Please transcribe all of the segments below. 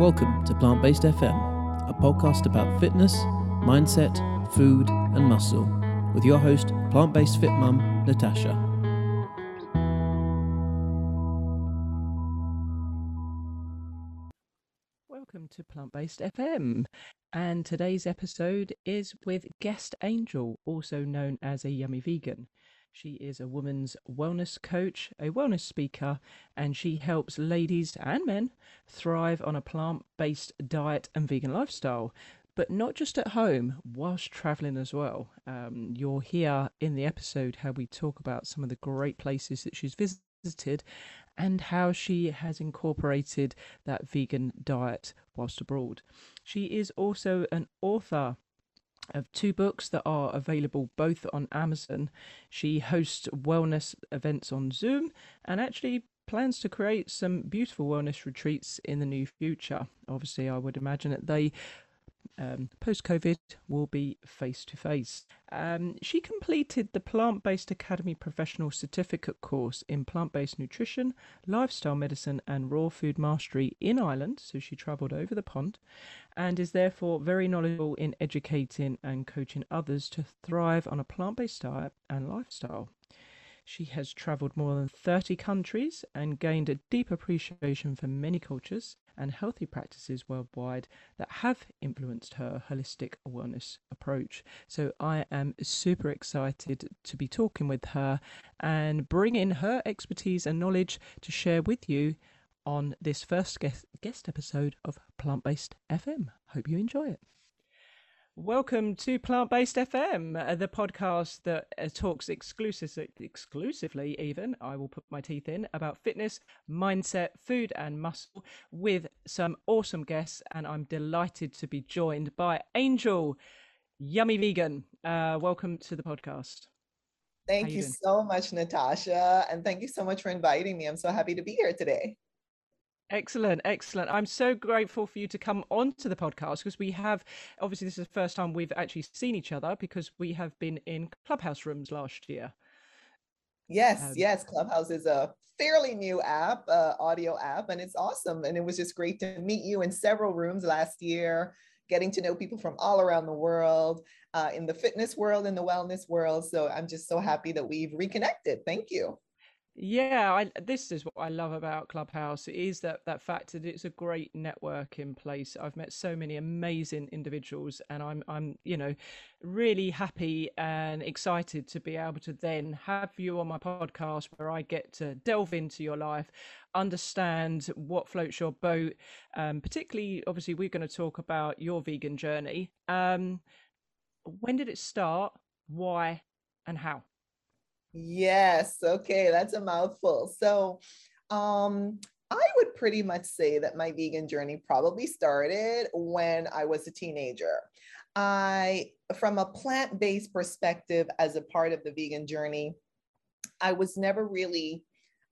Welcome to Plant Based FM, a podcast about fitness, mindset, food, and muscle, with your host, plant based fit mum, Natasha. Welcome to Plant Based FM. And today's episode is with Guest Angel, also known as a yummy vegan. She is a woman's wellness coach, a wellness speaker, and she helps ladies and men thrive on a plant based diet and vegan lifestyle. But not just at home, whilst traveling as well. Um, you'll hear in the episode how we talk about some of the great places that she's visited and how she has incorporated that vegan diet whilst abroad. She is also an author of two books that are available both on Amazon. She hosts wellness events on Zoom and actually plans to create some beautiful wellness retreats in the near future. Obviously, I would imagine that they um, post COVID will be face to face. She completed the Plant Based Academy Professional Certificate course in plant based nutrition, lifestyle medicine, and raw food mastery in Ireland. So she travelled over the pond and is therefore very knowledgeable in educating and coaching others to thrive on a plant based diet and lifestyle. She has travelled more than 30 countries and gained a deep appreciation for many cultures and healthy practices worldwide that have influenced her holistic wellness approach. So I am super excited to be talking with her and bring in her expertise and knowledge to share with you on this first guest, guest episode of Plant Based FM. Hope you enjoy it. Welcome to Plant Based FM, uh, the podcast that uh, talks exclusively, exclusively, even, I will put my teeth in, about fitness, mindset, food, and muscle with some awesome guests. And I'm delighted to be joined by Angel, Yummy Vegan. Uh, welcome to the podcast. Thank you, you so much, Natasha. And thank you so much for inviting me. I'm so happy to be here today. Excellent, excellent. I'm so grateful for you to come onto the podcast because we have obviously this is the first time we've actually seen each other because we have been in clubhouse rooms last year. Yes, um, yes. Clubhouse is a fairly new app, uh, audio app, and it's awesome. And it was just great to meet you in several rooms last year, getting to know people from all around the world, uh, in the fitness world, in the wellness world. So I'm just so happy that we've reconnected. Thank you. Yeah, I, this is what I love about Clubhouse is that that fact that it's a great networking place. I've met so many amazing individuals, and I'm I'm you know really happy and excited to be able to then have you on my podcast where I get to delve into your life, understand what floats your boat. Um, particularly, obviously, we're going to talk about your vegan journey. Um, when did it start? Why? And how? Yes. Okay. That's a mouthful. So, um, I would pretty much say that my vegan journey probably started when I was a teenager. I, from a plant based perspective, as a part of the vegan journey, I was never really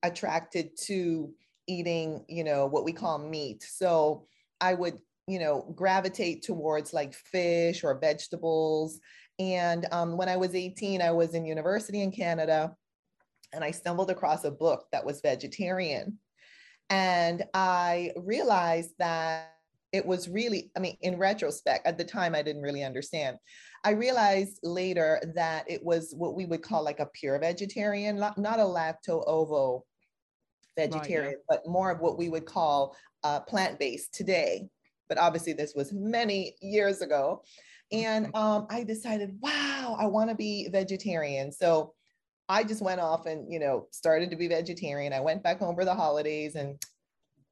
attracted to eating, you know, what we call meat. So I would, you know, gravitate towards like fish or vegetables. And um, when I was 18, I was in university in Canada and I stumbled across a book that was vegetarian. And I realized that it was really, I mean, in retrospect, at the time, I didn't really understand. I realized later that it was what we would call like a pure vegetarian, not a lacto ovo vegetarian, right, yeah. but more of what we would call uh, plant based today. But obviously, this was many years ago. And mm-hmm. um, I decided, wow, I want to be vegetarian. So I just went off and, you know, started to be vegetarian. I went back home for the holidays and,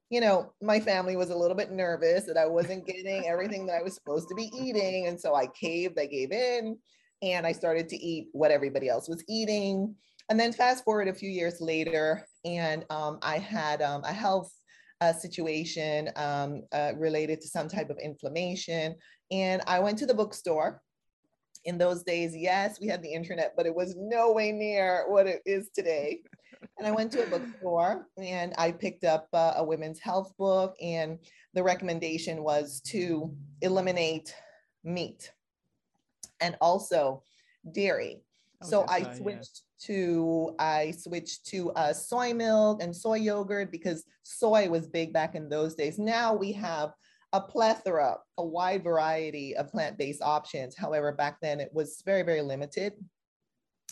you know, my family was a little bit nervous that I wasn't getting everything that I was supposed to be eating. And so I caved, I gave in, and I started to eat what everybody else was eating. And then fast forward a few years later, and um, I had um, a health uh, situation um, uh, related to some type of inflammation. And I went to the bookstore. In those days, yes, we had the internet, but it was no way near what it is today. And I went to a bookstore and I picked up uh, a women's health book, and the recommendation was to eliminate meat and also dairy. So I switched yeah. to I switched to uh, soy milk and soy yogurt because soy was big back in those days. Now we have a plethora, a wide variety of plant-based options. However, back then it was very, very limited,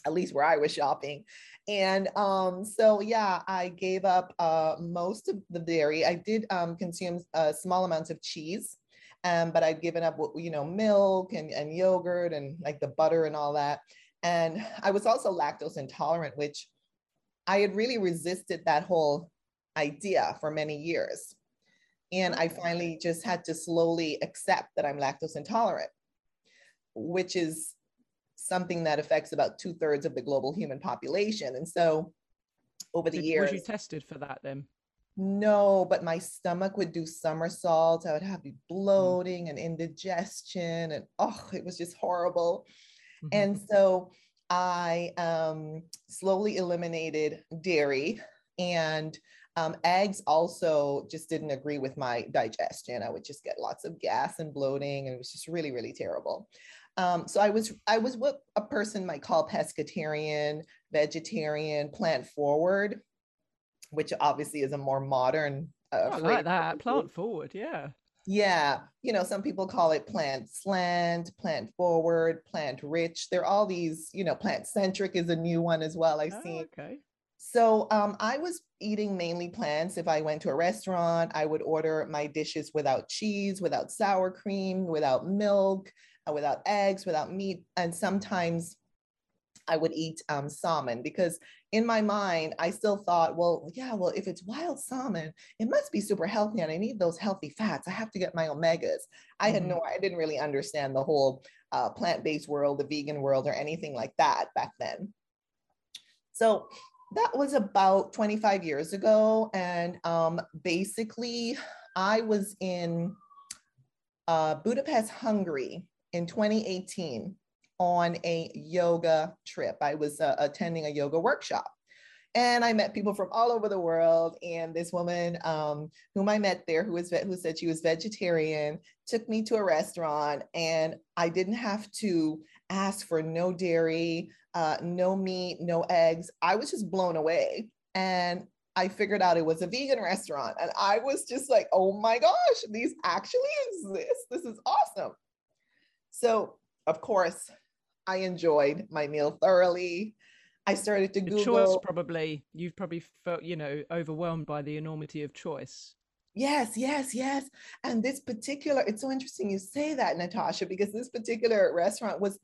at least where I was shopping. And um, so, yeah, I gave up uh, most of the dairy. I did um, consume uh, small amounts of cheese, um, but I'd given up, you know, milk and, and yogurt and like the butter and all that. And I was also lactose intolerant, which I had really resisted that whole idea for many years. And I finally just had to slowly accept that I'm lactose intolerant, which is something that affects about two thirds of the global human population. And so over the Did, years. Was you tested for that then? No, but my stomach would do somersaults. I would have bloating and indigestion, and oh, it was just horrible. Mm-hmm. And so I um, slowly eliminated dairy and um, eggs also just didn't agree with my digestion. I would just get lots of gas and bloating, and it was just really, really terrible. Um, so I was I was what a person might call pescatarian, vegetarian, plant forward, which obviously is a more modern. Uh, I like that plant forward, yeah. Yeah, you know, some people call it plant slant, plant forward, plant rich. There are all these, you know, plant centric is a new one as well. I've oh, seen. Okay. So um, I was eating mainly plants. If I went to a restaurant, I would order my dishes without cheese, without sour cream, without milk, uh, without eggs, without meat. And sometimes I would eat um, salmon because in my mind, I still thought, well, yeah, well, if it's wild salmon, it must be super healthy and I need those healthy fats. I have to get my omegas. I had mm-hmm. no, I didn't really understand the whole uh, plant based world, the vegan world, or anything like that back then. So that was about 25 years ago. And um, basically, I was in uh, Budapest, Hungary in 2018 on a yoga trip. I was uh, attending a yoga workshop. And I met people from all over the world. And this woman um, whom I met there, who was who said she was vegetarian, took me to a restaurant, and I didn't have to ask for no dairy, uh, no meat, no eggs. I was just blown away. And I figured out it was a vegan restaurant. And I was just like, oh my gosh, these actually exist. This is awesome. So, of course, I enjoyed my meal thoroughly. I started to the Google. Choice probably you've probably felt you know overwhelmed by the enormity of choice. Yes, yes, yes. And this particular, it's so interesting you say that, Natasha, because this particular restaurant was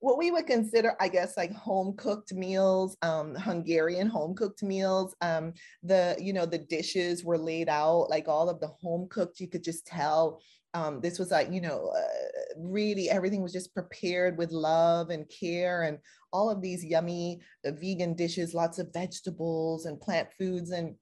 what we would consider, I guess, like home cooked meals, um, Hungarian home cooked meals. Um, the, you know, the dishes were laid out like all of the home cooked, you could just tell um, this was like, you know, uh, really everything was just prepared with love and care and all of these yummy uh, vegan dishes, lots of vegetables and plant foods. And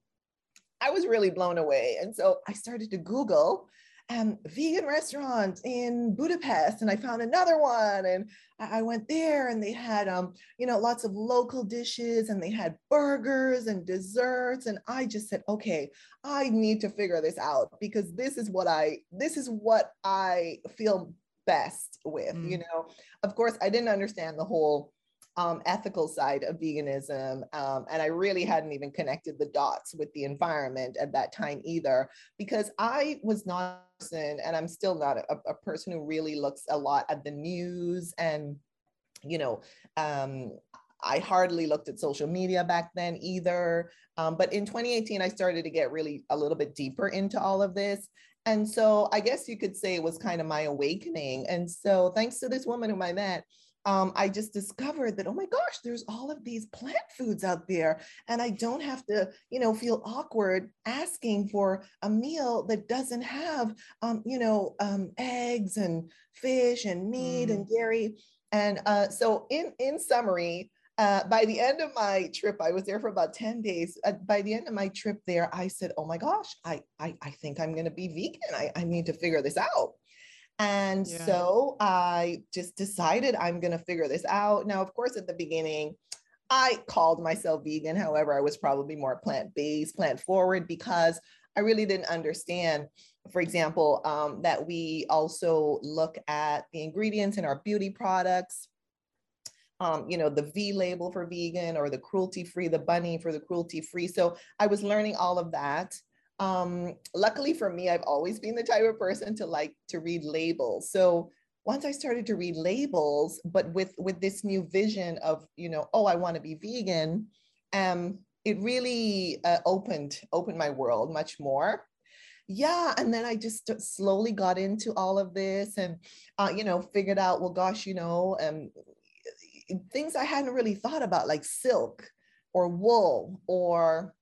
I was really blown away. And so I started to Google um, vegan restaurant in Budapest, and I found another one, and I, I went there, and they had, um, you know, lots of local dishes, and they had burgers and desserts, and I just said, okay, I need to figure this out because this is what I, this is what I feel best with, mm. you know. Of course, I didn't understand the whole um, ethical side of veganism. Um, and I really hadn't even connected the dots with the environment at that time either, because I was not a person, and I'm still not a, a person who really looks a lot at the news and, you know, um, I hardly looked at social media back then either. Um, but in 2018, I started to get really a little bit deeper into all of this. And so I guess you could say it was kind of my awakening. And so thanks to this woman whom I met, um, I just discovered that, oh my gosh, there's all of these plant foods out there. And I don't have to, you know, feel awkward asking for a meal that doesn't have, um, you know, um, eggs and fish and meat mm. and dairy. And uh, so in, in summary, uh, by the end of my trip, I was there for about 10 days. Uh, by the end of my trip there, I said, oh my gosh, I, I, I think I'm going to be vegan. I, I need to figure this out. And yeah. so I just decided I'm going to figure this out. Now, of course, at the beginning, I called myself vegan. However, I was probably more plant based, plant forward, because I really didn't understand, for example, um, that we also look at the ingredients in our beauty products. um, you know, the V label for vegan or the cruelty free, the bunny for the cruelty free. So I was learning all of that. Um, luckily for me, I've always been the type of person to like to read labels. So once I started to read labels, but with with this new vision of, you know, oh, I want to be vegan, um, it really uh, opened opened my world much more yeah and then i just slowly got into all of this and uh, you know figured out well gosh you know um, things i hadn't really thought about like silk or wool or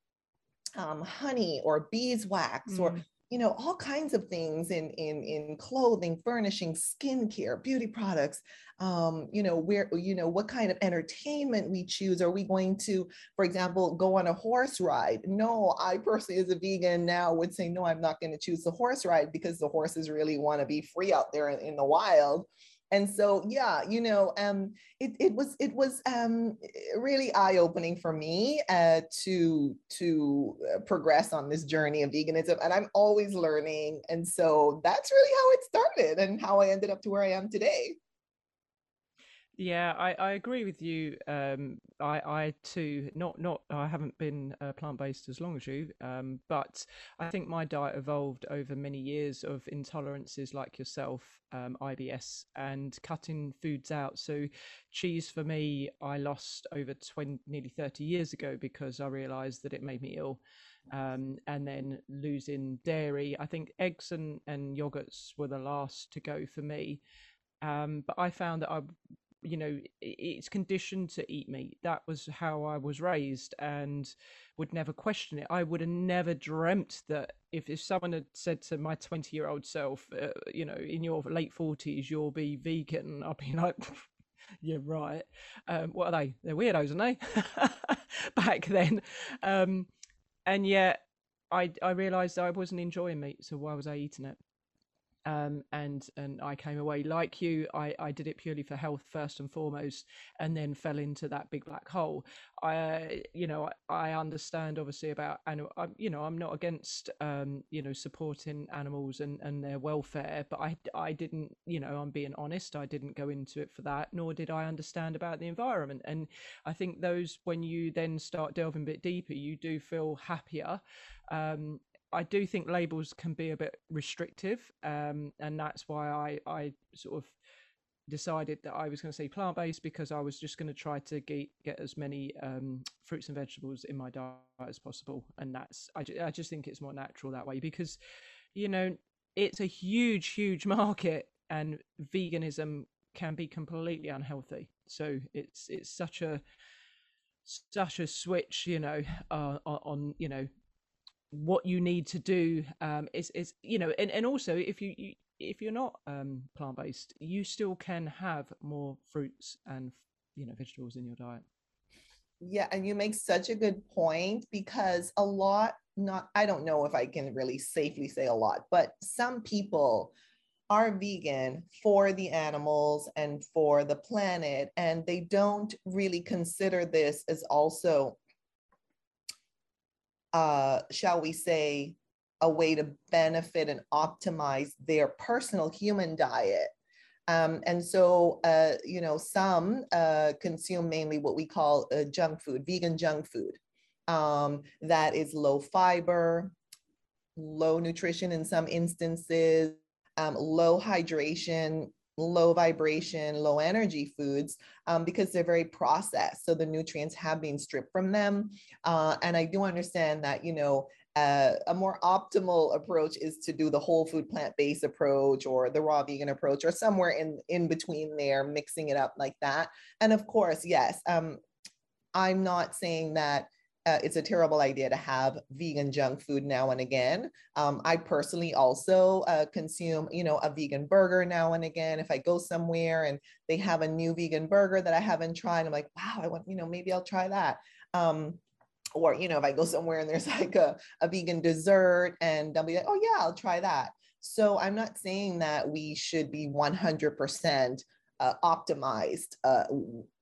um, honey or beeswax mm. or you know all kinds of things in in in clothing furnishing skincare beauty products um, you know, where, you know, what kind of entertainment we choose. Are we going to, for example, go on a horse ride? No, I personally, as a vegan now, would say, no, I'm not going to choose the horse ride because the horses really want to be free out there in, in the wild and so yeah you know um it, it was it was um really eye-opening for me uh to to uh, progress on this journey of veganism and i'm always learning and so that's really how it started and how i ended up to where i am today yeah, I, I agree with you. Um, I, I too, not not I haven't been uh, plant based as long as you, um, but I think my diet evolved over many years of intolerances like yourself, um, IBS, and cutting foods out. So, cheese for me, I lost over 20, nearly 30 years ago because I realised that it made me ill. Um, and then losing dairy. I think eggs and, and yogurts were the last to go for me. Um, but I found that I you know it's conditioned to eat meat. That was how i was raised and would never question it. I would have never dreamt that if, if someone had said to my 20 year old self uh, you know in your late 40s you'll be vegan i'd be like yeah right. Um, what are they? They're weirdos aren't they? Back then. Um, and yet i i realized i wasn't enjoying meat so why was i eating it um, and and I came away like you. I, I did it purely for health first and foremost, and then fell into that big black hole. I you know I, I understand obviously about animal. I, you know I'm not against um, you know supporting animals and, and their welfare, but I I didn't you know I'm being honest. I didn't go into it for that, nor did I understand about the environment. And I think those when you then start delving a bit deeper, you do feel happier. Um, I do think labels can be a bit restrictive, um, and that's why I, I sort of decided that I was going to say plant based because I was just going to try to get, get as many um, fruits and vegetables in my diet as possible, and that's I, I just think it's more natural that way because you know it's a huge, huge market, and veganism can be completely unhealthy. So it's it's such a such a switch, you know, uh, on you know what you need to do um, is is you know and, and also if you, you if you're not um, plant based you still can have more fruits and you know vegetables in your diet. Yeah and you make such a good point because a lot not i don't know if i can really safely say a lot but some people are vegan for the animals and for the planet and they don't really consider this as also uh, shall we say, a way to benefit and optimize their personal human diet. Um, and so, uh, you know, some uh, consume mainly what we call uh, junk food, vegan junk food, um, that is low fiber, low nutrition in some instances, um, low hydration, low vibration, low energy foods um, because they're very processed. So the nutrients have been stripped from them. Uh, and I do understand that, you know, uh, a more optimal approach is to do the whole food plant-based approach or the raw vegan approach or somewhere in in between there mixing it up like that and of course yes um, i'm not saying that uh, it's a terrible idea to have vegan junk food now and again. Um, I personally also uh, consume, you know, a vegan burger now and again. If I go somewhere and they have a new vegan burger that I haven't tried, I'm like, wow, I want, you know, maybe I'll try that. Um, or, you know, if I go somewhere and there's like a, a vegan dessert and I'll be like, oh yeah, I'll try that. So I'm not saying that we should be 100% uh, optimized uh,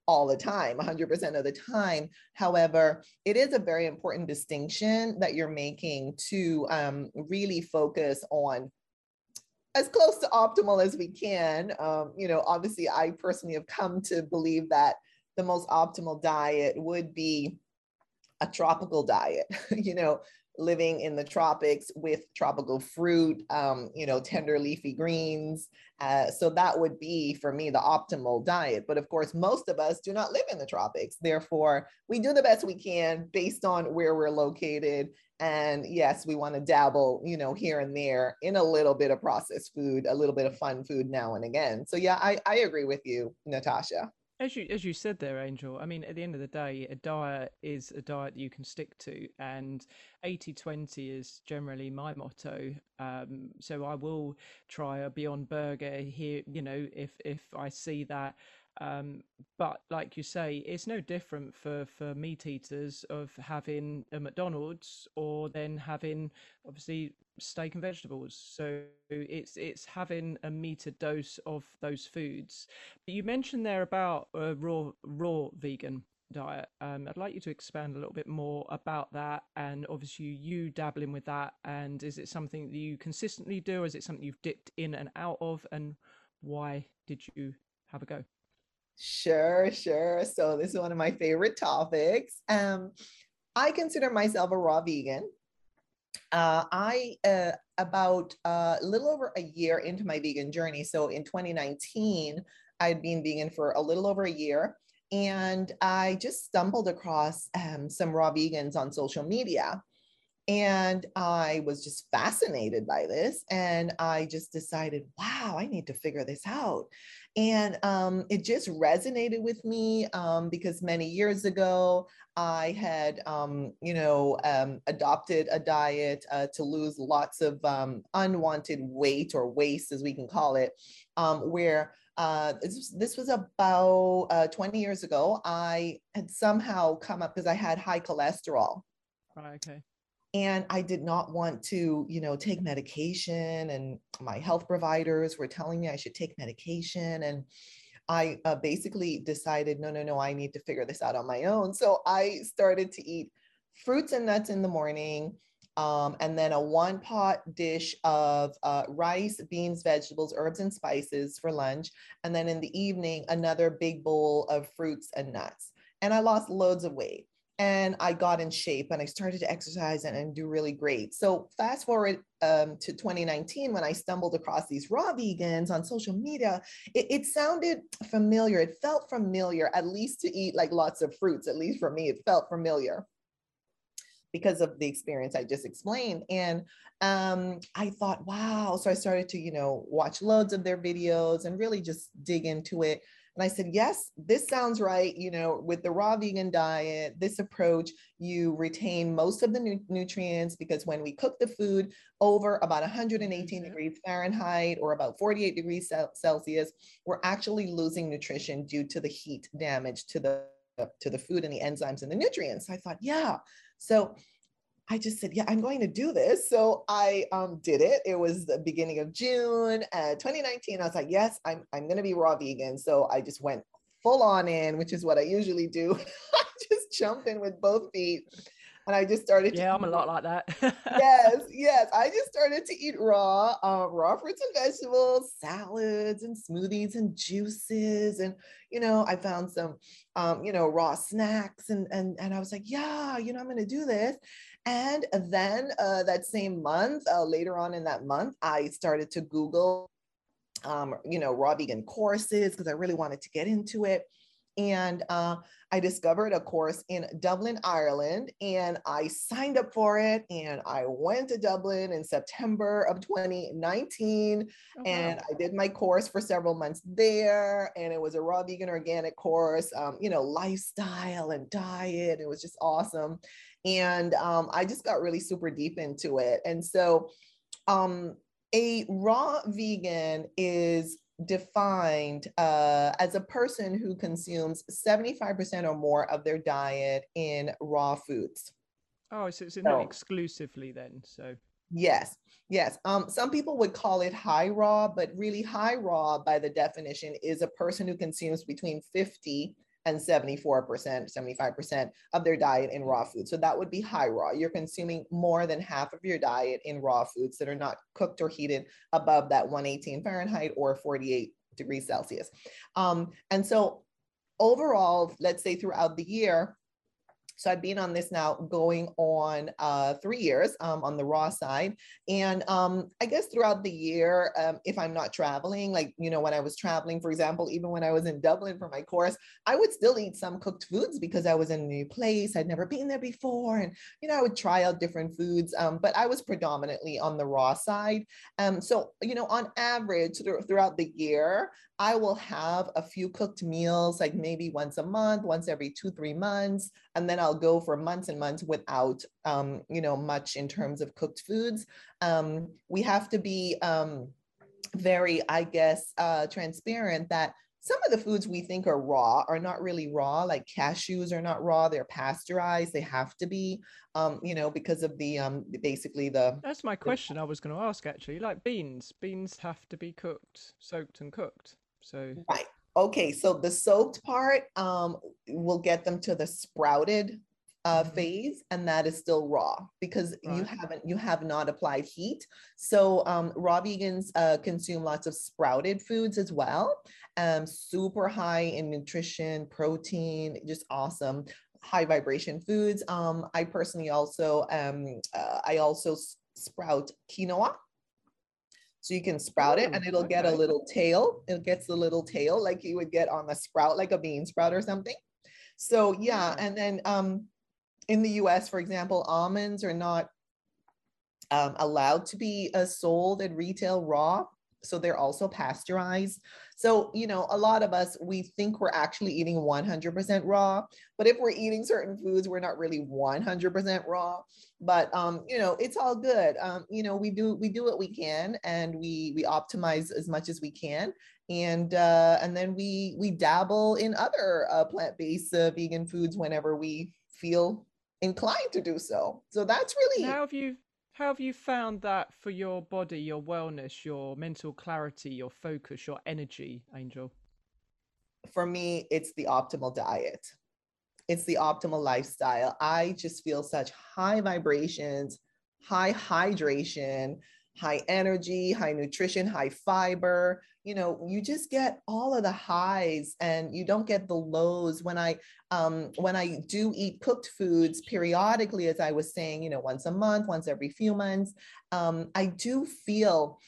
all the time, 100% of the time. However, it is a very important distinction that you're making to um, really focus on as close to optimal as we can. Um, you know, obviously, I personally have come to believe that the most optimal diet would be a tropical diet, you know, living in the tropics with tropical fruit, um, you know, tender leafy greens. Uh, so that would be for me the optimal diet. But of course, most of us do not live in the tropics. Therefore, we do the best we can based on where we're located. And yes, we want to dabble, you know, here and there in a little bit of processed food, a little bit of fun food now and again. So yeah, I, I agree with you, Natasha as you as you said there angel i mean at the end of the day a diet is a diet that you can stick to and 80 20 is generally my motto. Um, so i will try a beyond burger here you know if if i see that. Um, but like you say, it's no different for, for meat eaters of having a McDonald's or then having obviously steak and vegetables. So it's it's having a metered dose of those foods. But you mentioned there about a raw raw vegan diet. Um, I'd like you to expand a little bit more about that, and obviously you dabbling with that. And is it something that you consistently do, or is it something you've dipped in and out of? And why did you have a go? Sure, sure. So this is one of my favorite topics. Um, I consider myself a raw vegan. Uh, I uh, about uh, a little over a year into my vegan journey. So in 2019, I'd been vegan for a little over a year, and I just stumbled across um, some raw vegans on social media. And I was just fascinated by this. And I just decided, wow, I need to figure this out. And um, it just resonated with me um, because many years ago, I had, um, you know, um, adopted a diet uh, to lose lots of um, unwanted weight or waste, as we can call it, um, where uh, this, was about uh, 20 years ago. I had somehow come up because I had high cholesterol. Right, okay and i did not want to you know take medication and my health providers were telling me i should take medication and i uh, basically decided no no no i need to figure this out on my own so i started to eat fruits and nuts in the morning um, and then a one pot dish of uh, rice, beans, vegetables, herbs, and spices for lunch. And then in the evening, another big bowl of fruits and nuts. And I lost loads of weight and I got in shape and I started to exercise and, and do really great. So fast forward um, to 2019 when I stumbled across these raw vegans on social media, it, it, sounded familiar. It felt familiar, at least to eat like lots of fruits. At least for me, it felt familiar because of the experience I just explained. And um, I thought, wow. So I started to, you know, watch loads of their videos and really just dig into it. And I said, yes, this sounds right. You know, with the raw vegan diet, this approach, you retain most of the nu- nutrients because when we cook the food over about 118 mm-hmm. degrees Fahrenheit or about 48 degrees Celsius, we're actually losing nutrition due to the heat damage to the to the food and the enzymes and the nutrients. I thought, yeah. So I just said, yeah, I'm going to do this. So I um, did it. It was the beginning of June uh, 2019. I was like, yes, I'm, I'm going to be raw vegan. So I just went full on in, which is what I usually do. I just jumped in with both feet and I just started. Yeah, I'm a lot like that. yes, yes. I just started to eat raw, uh, raw fruits and vegetables, salads and smoothies and juices, and you know, I found some, um, you know, raw snacks, and and and I was like, yeah, you know, I'm going to do this. And then uh, that same month, uh, later on in that month, I started to Google, um, you know, raw vegan courses because I really wanted to get into it. And uh, I discovered a course in Dublin, Ireland, and I signed up for it. And I went to Dublin in September of 2019, oh, and wow. I did my course for several months there. And it was a raw vegan organic course, um, you know, lifestyle and diet. It was just awesome. And um, I just got really super deep into it. And so, um, a raw vegan is defined uh, as a person who consumes 75% or more of their diet in raw foods. Oh, so it's not exclusively then. So yes, yes. Um, some people would call it high raw, but really high raw by the definition is a person who consumes between 50 and 74%, 75% of their diet in raw food. So that would be high raw. You're consuming more than half of your diet in raw foods that are not cooked or heated above that 118 Fahrenheit or 48 degrees Celsius. Um, and so overall, let's say throughout the year, so I've been on this now going on uh, three years um, on the raw side. And um, I guess throughout the year, um, if I'm not traveling, like, you know, when I was traveling, for example, even when I was in Dublin for my course, I would still eat some cooked foods because I was in a new place. I'd never been there before. And, you know, I would try out different foods, um, but I was predominantly on the raw side. Um, so, you know, on average throughout the year, I will have a few cooked meals, like maybe once a month, once every two, three months. And then I'll go for months and months without, um, you know, much in terms of cooked foods. Um, we have to be um, very, I guess, uh, transparent that some of the foods we think are raw are not really raw like cashews are not raw they're pasteurized they have to be um, you know because of the um, basically the that's my question the, i was going to ask actually like beans beans have to be cooked soaked and cooked so right. Okay, so the soaked part um, will get them to the sprouted uh, mm-hmm. phase, and that is still raw because right. you haven't you have not applied heat. So um, raw vegans uh, consume lots of sprouted foods as well. Um, super high in nutrition, protein, just awesome. High vibration foods. Um, I personally also um, uh, I also sprout quinoa so you can sprout it and it'll get a little tail. It gets a little tail like you would get on a sprout, like a bean sprout or something. So yeah, and then um, in the US, for example, almonds are not um, allowed to be uh, sold at retail raw so they're also pasteurized. So, you know, a lot of us, we think we're actually eating 100% raw, but if we're eating certain foods, we're not really 100% raw. But, um, you know, it's all good. Um, you know, we do, we do what we can and we, we optimize as much as we can. And, uh, and then we, we dabble in other uh, plant-based uh, vegan foods whenever we feel inclined to do so. So that's really. How have you how have you found that for your body, your wellness, your mental clarity, your focus, your energy, Angel? For me, it's the optimal diet. It's the optimal lifestyle. I just feel such high vibrations, high hydration, high energy, high nutrition, high fiber. You know, you just get all of the highs and you don't get the lows. When I um, when I do eat cooked foods periodically, as I was saying, you know, once a month, once every few months, um, I do feel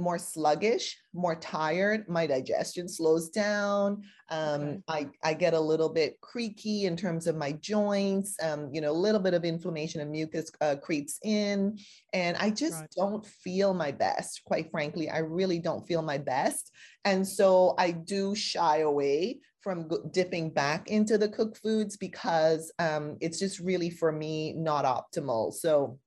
more sluggish, more tired. My digestion slows down. Um, okay. I, I get a little bit creaky in terms of my joints. Um, you know, a little bit of inflammation and mucus uh, creeps in. And I just right. don't feel my best. Quite frankly, I really don't feel my best. And so I do shy away from dipping back into the cooked foods because um, it's just really for me not optimal. So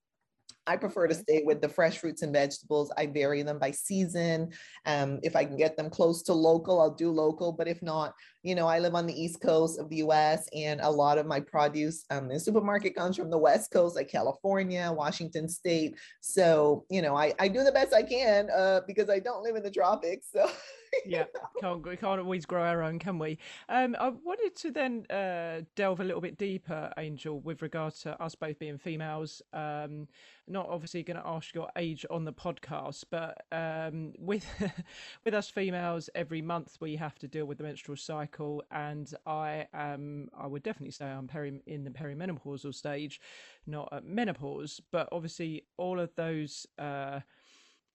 I prefer to stay with the fresh fruits and vegetables. I vary them by season. Um, if I can get them close to local, I'll do local. But if not, you know, I live on the East Coast of the US, and a lot of my produce um, in the supermarket comes from the West Coast, like California, Washington State. So, you know, I, I do the best I can uh, because I don't live in the tropics. So, yeah, can't we can't always grow our own, can we? Um, I wanted to then uh, delve a little bit deeper, Angel, with regard to us both being females. Um, not obviously going to ask your age on the podcast, but um, with with us females, every month we have to deal with the menstrual cycle, and I am I would definitely say I'm peri- in the perimenopausal stage, not at menopause, but obviously all of those. Uh,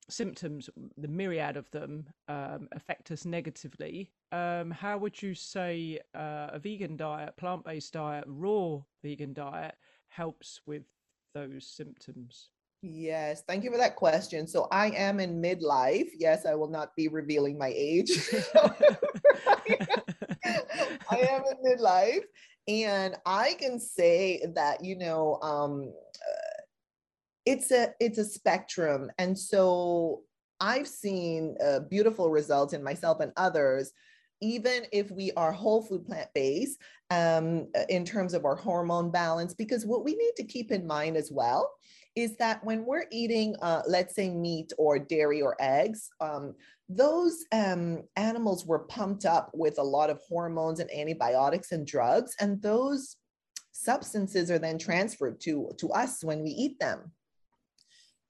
symptoms, the myriad of them, um, affect us negatively. Um, how would you say uh, a vegan diet, plant based diet, raw vegan diet helps with those symptoms? Yes, thank you for that question. So I am in midlife. Yes, I will not be revealing my age. I am in midlife. And I can say that, you know, um, it's a it's a spectrum. And so i've seen uh, beautiful results in myself and others even if we are whole food plant based um, in terms of our hormone balance because what we need to keep in mind as well is that when we're eating uh, let's say meat or dairy or eggs um, those um, animals were pumped up with a lot of hormones and antibiotics and drugs and those substances are then transferred to to us when we eat them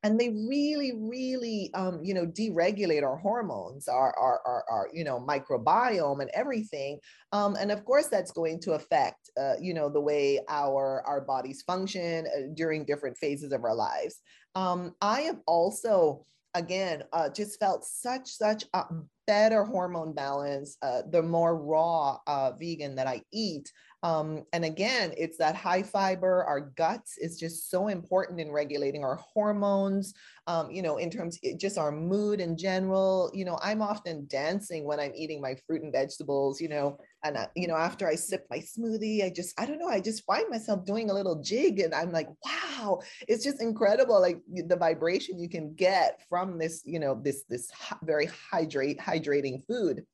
and they really really um, you know deregulate our hormones our, our our, our you know microbiome and everything um, and of course that's going to affect uh, you know the way our our bodies function uh, during different phases of our lives. Um, i have also again uh, just felt such such a better hormone balance uh, the more raw uh, vegan that i eat um, and again, it's that high fiber, our guts is just so important in regulating our hormones, um, you know, in terms just our mood in general. You know, I'm often dancing when I'm eating my fruit and vegetables, you know, and, you know, after I sip my smoothie, I just, I don't know, I just find myself doing a little jig and I'm like, wow, it's just incredible. Like the vibration you can get from this, you know, this, this very hydrate, hydrating food.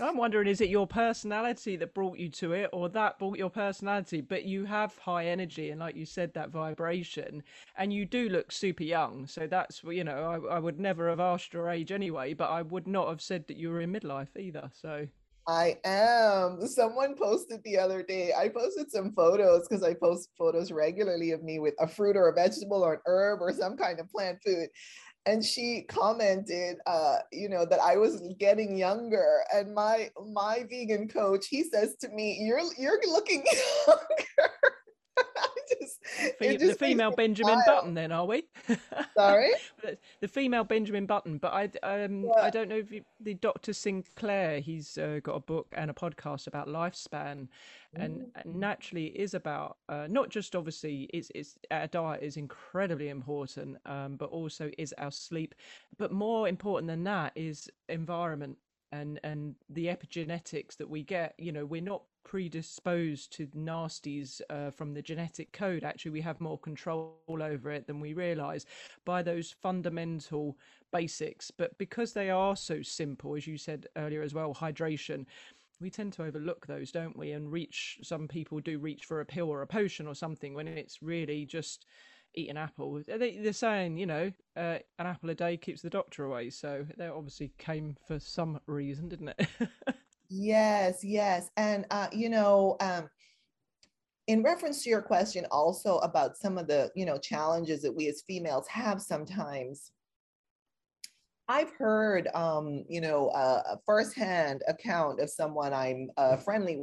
I'm wondering, is it your personality that brought you to it, or that brought your personality? But you have high energy, and like you said, that vibration, and you do look super young. So that's you know, I, I would never have asked your age anyway, but I would not have said that you were in midlife either. So I am. Someone posted the other day. I posted some photos because I post photos regularly of me with a fruit or a vegetable or an herb or some kind of plant food and she commented uh, you know that i was getting younger and my my vegan coach he says to me you're you're looking younger Fe- the female Benjamin Button, then are we? Sorry, the female Benjamin Button. But I, um, yeah. I don't know if you, the Doctor Sinclair. He's uh, got a book and a podcast about lifespan, and, mm. and naturally is about uh, not just obviously it's it's our diet is incredibly important, um, but also is our sleep. But more important than that is environment and and the epigenetics that we get you know we're not predisposed to nasties uh, from the genetic code actually we have more control over it than we realize by those fundamental basics but because they are so simple as you said earlier as well hydration we tend to overlook those don't we and reach some people do reach for a pill or a potion or something when it's really just eat an apple. They, are saying, you know, uh, an apple a day keeps the doctor away. So that obviously came for some reason, didn't it? yes, yes. And, uh, you know, um, in reference to your question also about some of the, you know, challenges that we as females have sometimes, I've heard, um, you know, a firsthand account of someone I'm uh, friendly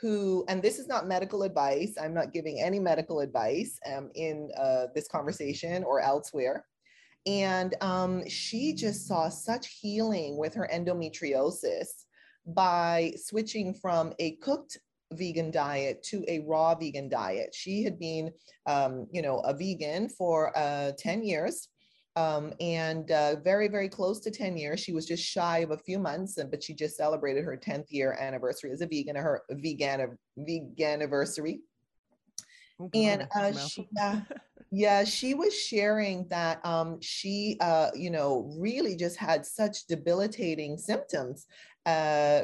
who, and this is not medical advice, I'm not giving any medical advice um, in uh, this conversation or elsewhere. And um, she just saw such healing with her endometriosis by switching from a cooked vegan diet to a raw vegan diet. She had been, um, you know, a vegan for uh, 10 years um, and uh, very, very close to 10 years. She was just shy of a few months, but she just celebrated her 10th year anniversary as a vegan, her vegan vegan anniversary. Oh, and uh, she, uh, yeah, she was sharing that um, she, uh, you know, really just had such debilitating symptoms uh,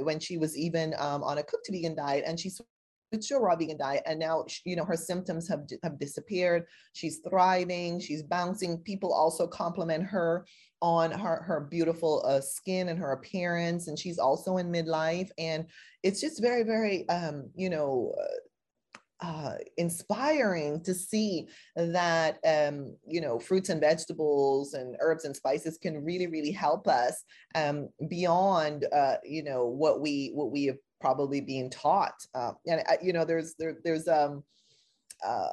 when she was even um, on a cooked vegan diet, and she switched to a raw vegan diet and now you know her symptoms have have disappeared. She's thriving. She's bouncing. People also compliment her on her her beautiful uh, skin and her appearance and she's also in midlife and it's just very very um you know uh, inspiring to see that um, you know fruits and vegetables and herbs and spices can really really help us um, beyond uh, you know what we what we have probably being taught. Uh, and you know, there's there, there's um, uh,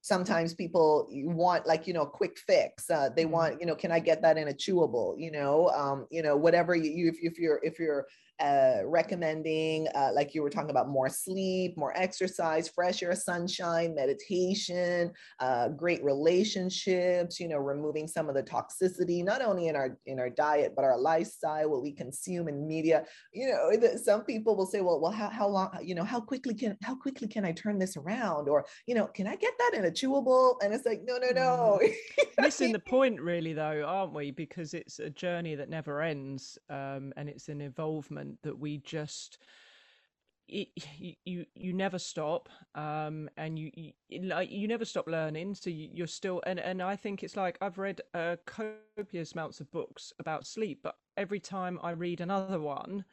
sometimes people want like you know quick fix. Uh, they mm-hmm. want you know, can I get that in a chewable? You know, um, you know whatever you, you if, if you're if you're uh, recommending, uh, like you were talking about, more sleep, more exercise, fresh air, sunshine, meditation, uh, great relationships. You know, removing some of the toxicity, not only in our in our diet but our lifestyle, what we consume in media. You know, some people will say, well, well, how, how long? You know, how quickly can how quickly can I turn this around? Or you know, can I get that in a chewable? And it's like, no, no, no. Mm-hmm. Missing the point, really, though, aren't we? Because it's a journey that never ends, um, and it's an involvement that we just it, you you never stop um and you, you like you never stop learning so you, are still and and i think it's like i've read uh, copious amounts of books about sleep but every time i read another one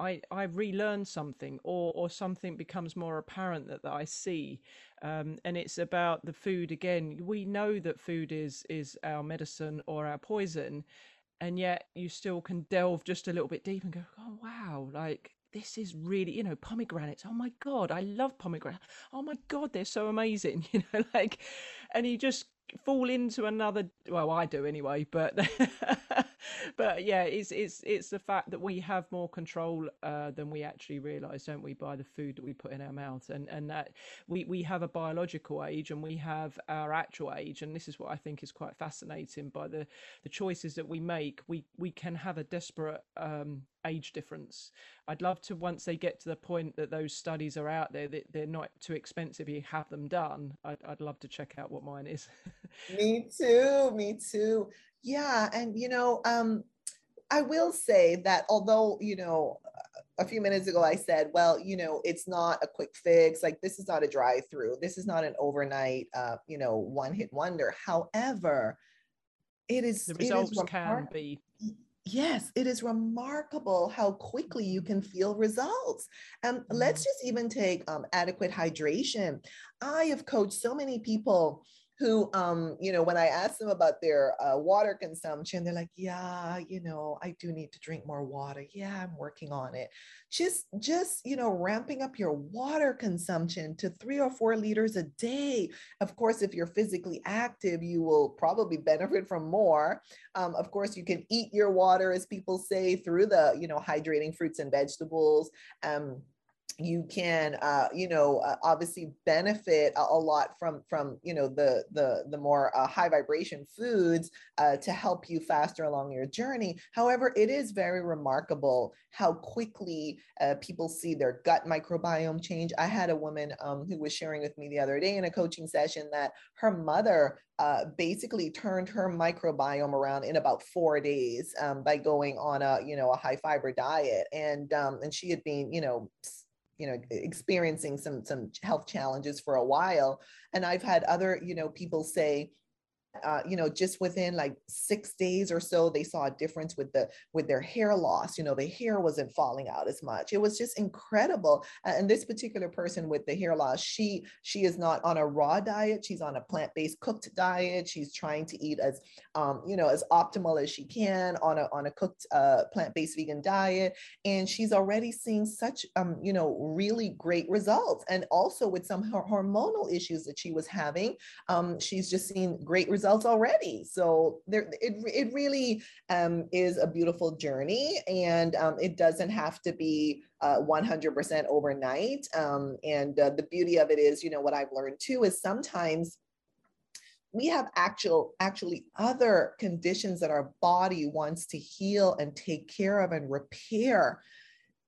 I, I relearn something or, or something becomes more apparent that, that I see. Um, and it's about the food again. We know that food is is our medicine or our poison, and yet you still can delve just a little bit deep and go, oh wow, like this is really, you know, pomegranates. Oh my god, I love pomegranates. Oh my god, they're so amazing. You know, like, and you just fall into another well i do anyway but but yeah it's it's it's the fact that we have more control uh, than we actually realize don't we by the food that we put in our mouths, and and that we we have a biological age and we have our actual age and this is what i think is quite fascinating by the the choices that we make we we can have a desperate um, age difference. I'd love to once they get to the point that those studies are out there that they're not too expensive. You have them done. I'd, I'd love to check out what mine is. me too. Me too. Yeah, and you know, um, I will say that although you know a few minutes ago I said, well, you know, it's not a quick fix. Like this is not a drive through. This is not an overnight, uh, you know, one hit wonder. However, it is the results can be Yes, it is remarkable how quickly you can feel results. And let's mm. just even take um, adequate hydration. I have coached so many people who, um, you know, when I ask them about their uh, water consumption, they're like, yeah, you know, I do need to drink more water. Yeah, I'm working on it. Just, just, you know, ramping up your water consumption to three or four liters a day. Of course, if you're physically active, you will probably benefit from more. Um, of course, you can eat your water, as people say, through the, you know, hydrating fruits and vegetables. Um, you can uh, you know uh, obviously benefit a, a, lot from from you know the the the more uh, high vibration foods uh, to help you faster along your journey. However it is very remarkable how quickly uh, people see their gut microbiome change. I had a woman um, who was sharing with me the other day in a coaching session that her mother uh, basically turned her microbiome around in about four days um, by going on a you know a high fiber diet. And um, and she had been you know you know experiencing some some health challenges for a while. And i've had other you know people say uh, you know, just within like six days or so, they saw a difference with the with their hair loss. You know, the hair wasn't falling out as much. It was just incredible. And this particular person with the hair loss, she she is not on a raw diet. She's on a plant based cooked diet. She's trying to eat as um, you know as optimal as she can on a on a cooked uh, plant based vegan diet, and she's already seeing such um, you know really great results. And also with some hormonal issues that she was having, um, she's just seen great results results already. So there, it, it really um, is a beautiful journey and um, it doesn't have to be uh, 100% overnight. Um, and uh, the beauty of it is, you know, what I've learned too is sometimes we have actual actually other conditions that our body wants to heal and take care of and repair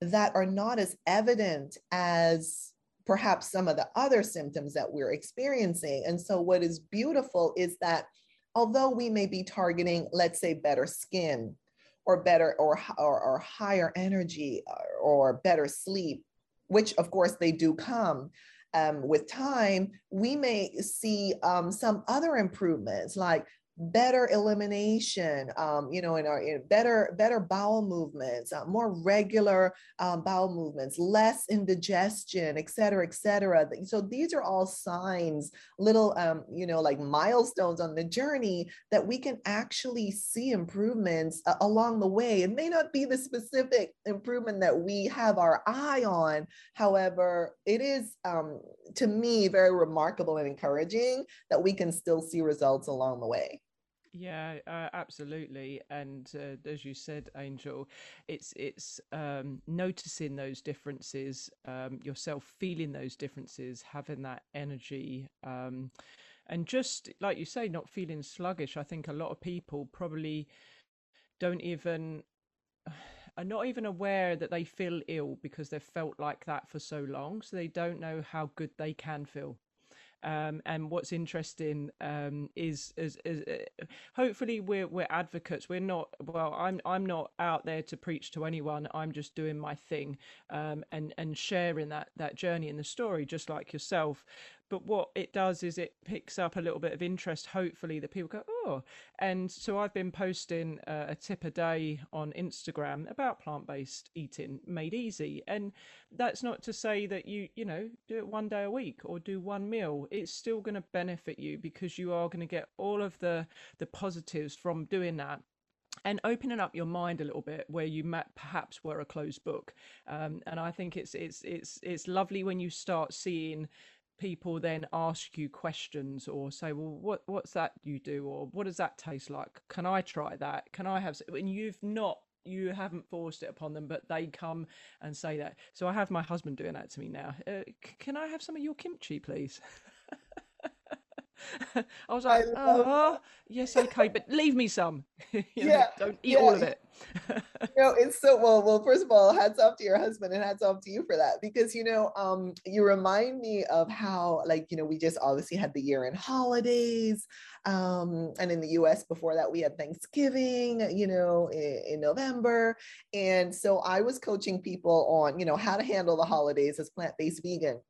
that are not as evident as perhaps some of the other symptoms that we're experiencing. And so, what is beautiful is that although we may be targeting, let's say, better skin or better or, or, or higher energy or, or better sleep, which of course they do come. Um, with time, we may see um, some other improvements like better elimination, um, you know, in our in better better bowel movements, uh, more regular um, bowel movements, less indigestion, et cetera, et cetera. So these are all signs, little, um, you know, like milestones on the journey that we can actually see improvements uh, along the way. It may not be the specific improvement that we have our eye on. However, it is um, to me very remarkable and encouraging that we can still see results along the way. Yeah, uh, absolutely. And uh, as you said, Angel, it's it's um, noticing those differences, um, yourself feeling those differences, having that energy, um, and just like you say, not feeling sluggish. I think a lot of people probably don't even are not even aware that they feel ill because they've felt like that for so long, so they don't know how good they can feel. Um, and what's interesting um, is, is, is uh, hopefully we're we're advocates. We're not well. I'm I'm not out there to preach to anyone. I'm just doing my thing um, and and sharing that that journey and the story, just like yourself. But what it does is it picks up a little bit of interest hopefully that people go oh. And so i've been posting uh, a tip a day on instagram about plant-based eating made easy. And that's not to say that you you know do it one day a week or do one meal. It's still going to benefit you because you are going to get all of the the positives from doing that and opening up your mind a little bit where you perhaps were a closed book. Um, and i think it's it's it's it's lovely when you start seeing people then ask you questions or say well what what's that you do? or what does that taste like? Can i try that? Can i have and you've not you haven't forced it upon them but they come and say that. So i have my husband doing that to me now. Uh, can i have some of your kimchi please I was like, I oh, yes, okay, but leave me some. yeah, know, don't eat yeah. all of it. you know, it's so well. Well, first of all, hats off to your husband and hats off to you for that because you know, um, you remind me of how, like, you know, we just obviously had the year-end holidays, um, and in the U.S. before that we had Thanksgiving, you know, in, in November, and so I was coaching people on, you know, how to handle the holidays as plant-based vegan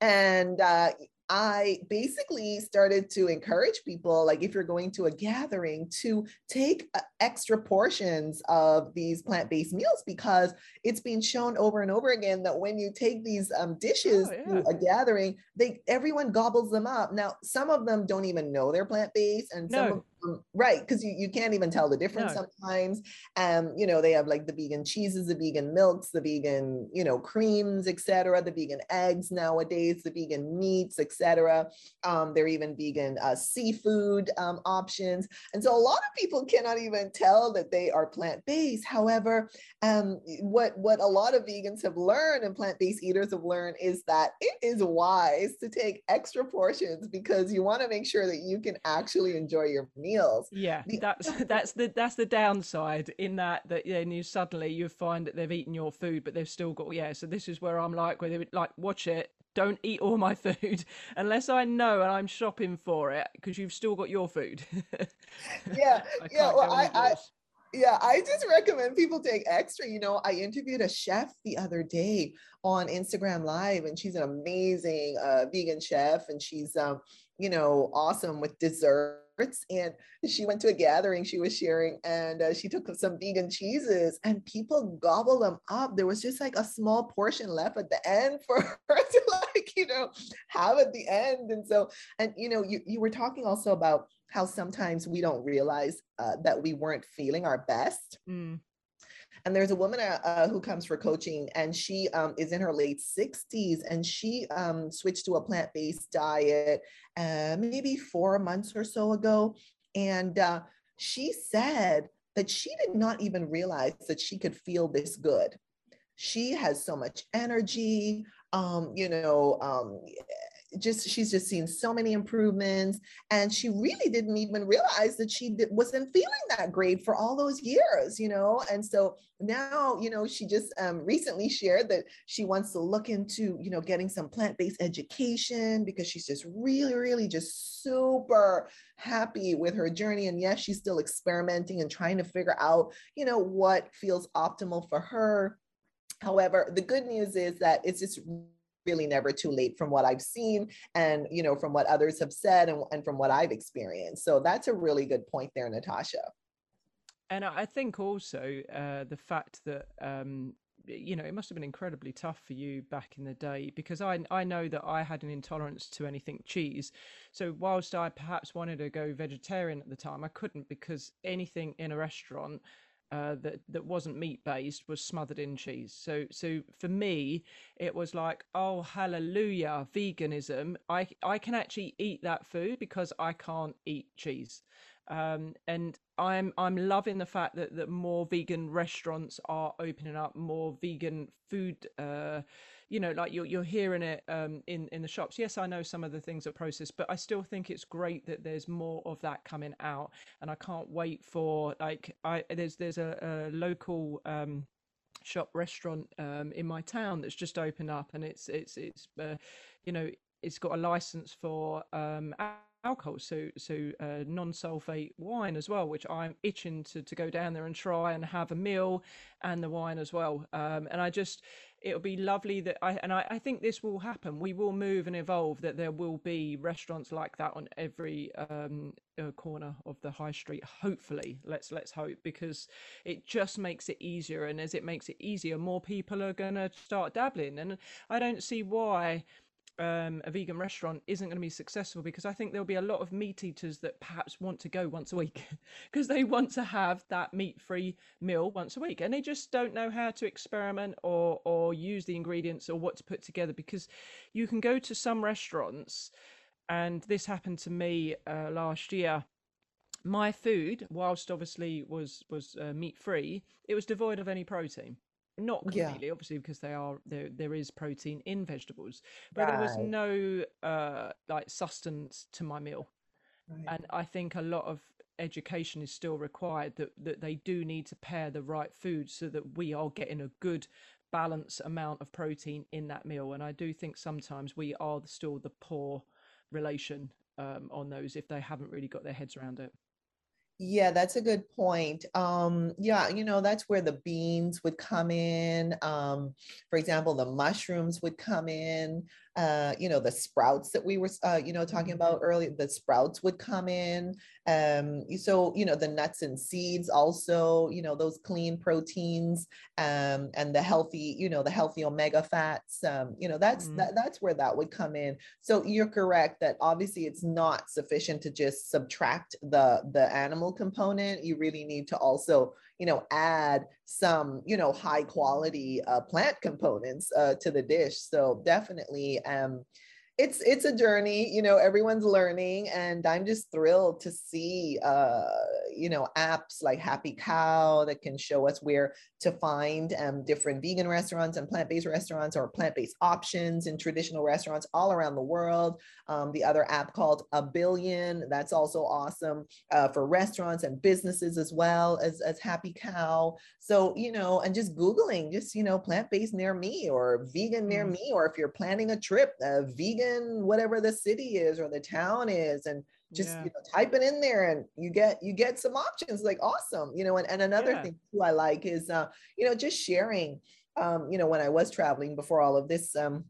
and uh, I basically started to encourage people, like if you're going to a gathering, to take uh, extra portions of these plant-based meals because it's been shown over and over again that when you take these um, dishes oh, yeah. to a gathering, they everyone gobbles them up. Now, some of them don't even know they're plant-based, and some of right because you, you can't even tell the difference no. sometimes. Um you know they have like the vegan cheeses the vegan milks the vegan you know creams etc the vegan eggs nowadays the vegan meats etc um they're even vegan uh, seafood um, options. And so a lot of people cannot even tell that they are plant-based. However um what what a lot of vegans have learned and plant-based eaters have learned is that it is wise to take extra portions because you want to make sure that you can actually enjoy your meal meals. Yeah, that's that's the that's the downside in that that then you suddenly you find that they've eaten your food, but they've still got yeah. So this is where I'm like, where they would like watch it. Don't eat all my food unless I know and I'm shopping for it because you've still got your food. yeah, yeah. Well, I, I yeah, I just recommend people take extra. You know, I interviewed a chef the other day on Instagram Live, and she's an amazing uh, vegan chef, and she's um, you know, awesome with dessert and she went to a gathering she was sharing and uh, she took some vegan cheeses and people gobbled them up there was just like a small portion left at the end for her to like you know have at the end and so and you know you, you were talking also about how sometimes we don't realize uh, that we weren't feeling our best mm. And there's a woman uh, uh, who comes for coaching, and she um, is in her late 60s, and she um, switched to a plant based diet uh, maybe four months or so ago. And uh, she said that she did not even realize that she could feel this good. She has so much energy. Um, you know, um, just she's just seen so many improvements. And she really didn't even realize that she wasn't feeling that great for all those years you know? And so now you know she just um, recently shared that she wants to look into you know getting some plant-based education because she's just really really just super happy with her journey. And yes she's still experimenting and trying to figure out you know what feels optimal for her. However, the good news is that it's just really never too late from what I've seen and, you know, from what others have said and, and from what I've experienced. So that's a really good point there, Natasha. And I think also uh, the fact that um, you know it must have been incredibly tough for you back in the day because I I know that I had an intolerance to anything cheese. So whilst I perhaps wanted to go vegetarian at the time, I couldn't because anything in a restaurant uh, that that wasn't meat based was smothered in cheese. So so for me, it was like, oh hallelujah, veganism. I I can actually eat that food because I can't eat cheese. Um, and I'm I'm loving the fact that that more vegan restaurants are opening up, more vegan food. Uh, you know, like you're you're hearing it um, in in the shops. Yes, I know some of the things are processed, but I still think it's great that there's more of that coming out, and I can't wait for like I there's there's a, a local. Um, shop restaurant um, in my town that's just opened up and it's it's it's uh, you know it's got a license for um, alcohol, so so uh, non-sulfate wine as well, which I'm itching to, to go down there and try and have a meal and the wine as well. Um, and I just it'll be lovely that I and I, I think this will happen. We will move and evolve. That there will be restaurants like that on every um, uh, corner of the high street. Hopefully, let's let's hope because it just makes it easier. And as it makes it easier, more people are going to start dabbling. And I don't see why um, a vegan restaurant isn't going to be successful because I think there'll be a lot of meat eaters that perhaps want to go once a week because they want to have that meat free meal once a week and they just don't know how to experiment or or use the ingredients or what to put together because you can go to some restaurants and this happened to me uh, last year. My food whilst obviously was was uh, meat free it was devoid of any protein not completely, yeah. obviously, because they are there. There is protein in vegetables, but right. there was no uh, like sustenance to my meal, right. and I think a lot of education is still required that that they do need to pair the right food so that we are getting a good balance amount of protein in that meal. And I do think sometimes we are still the poor relation um, on those if they haven't really got their heads around it. Yeah, that's a good point. Um, yeah, you know, that's where the beans would come in. Um, for example, the mushrooms would come in uh, you know, the sprouts that we were, uh, you know, talking mm-hmm. about earlier, the sprouts would come in. Um, so, you know, the nuts and seeds also, you know, those clean proteins um, and the healthy, you know, the healthy omega fats, um, you know, that's, mm-hmm. that, that's where that would come in. So you're correct that obviously it's not sufficient to just subtract the, the animal component. You really need to also, you know, add some, you know, high quality uh, plant components uh, to the dish. So definitely, um, it's it's a journey you know everyone's learning and i'm just thrilled to see uh you know apps like happy cow that can show us where to find um, different vegan restaurants and plant-based restaurants or plant-based options in traditional restaurants all around the world um, the other app called abillion that's also awesome uh, for restaurants and businesses as well as, as happy cow so you know and just googling just you know plant-based near me or vegan near mm. me or if you're planning a trip uh, vegan whatever the city is or the town is and just yeah. you know, type it in there and you get you get some options like awesome you know and, and another yeah. thing too i like is uh you know just sharing um you know when i was traveling before all of this um